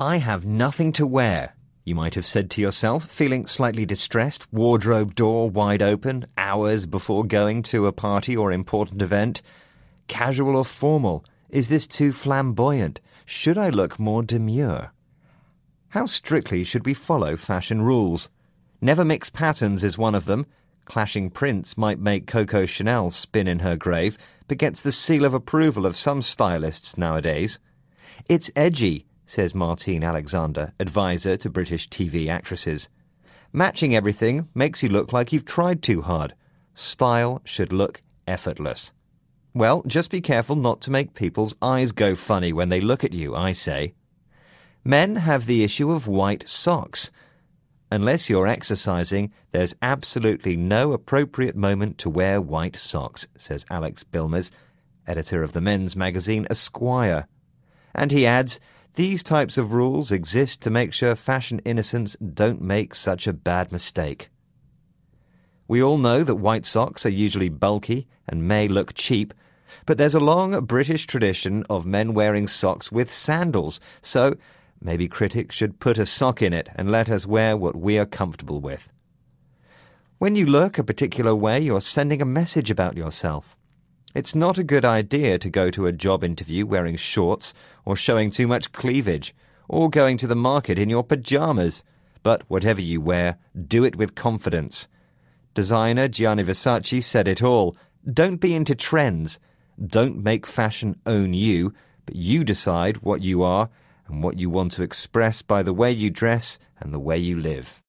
I have nothing to wear, you might have said to yourself, feeling slightly distressed, wardrobe door wide open, hours before going to a party or important event. Casual or formal? Is this too flamboyant? Should I look more demure? How strictly should we follow fashion rules? Never mix patterns is one of them. Clashing prints might make Coco Chanel spin in her grave, but gets the seal of approval of some stylists nowadays. It's edgy, says Martine Alexander, advisor to British TV actresses. Matching everything makes you look like you've tried too hard. Style should look effortless. Well, just be careful not to make people's eyes go funny when they look at you, I say. Men have the issue of white socks. Unless you're exercising, there's absolutely no appropriate moment to wear white socks, says Alex Bilmes, editor of the men's magazine Esquire. And he adds, these types of rules exist to make sure fashion innocents don't make such a bad mistake. We all know that white socks are usually bulky and may look cheap, but there's a long British tradition of men wearing socks with sandals, so maybe critics should put a sock in it and let us wear what we are comfortable with. When you look a particular way, you're sending a message about yourself. It's not a good idea to go to a job interview wearing shorts or showing too much cleavage, or going to the market in your pajamas. But whatever you wear, do it with confidence. Designer Gianni Versace said it all. Don't be into trends. Don't make fashion own you, but you decide what you are and what you want to express by the way you dress and the way you live.